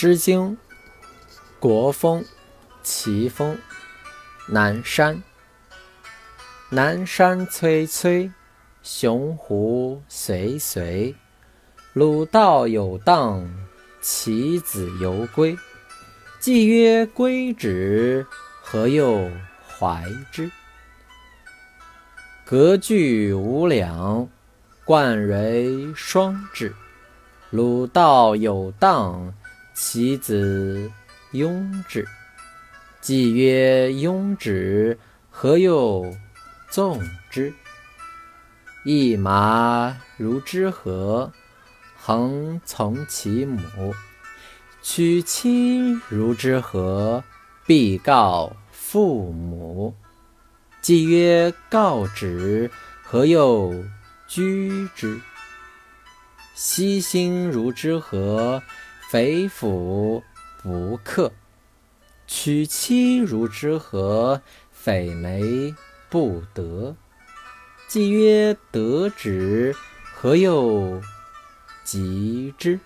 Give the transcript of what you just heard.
诗经·国风·齐风·南山。南山崔崔，雄狐随随。鲁道有荡，其子犹归。既曰归止，何又怀之？隔句无两，冠蕤双至。鲁道有荡。其子雍之，既曰雍之，何又纵之？一麻如之何？恒从其母。娶妻如之何？必告父母。既曰告止，何又居之？奚心如之何？匪斧不克，取妻如之何？匪媒不得。既曰得之，何又及之？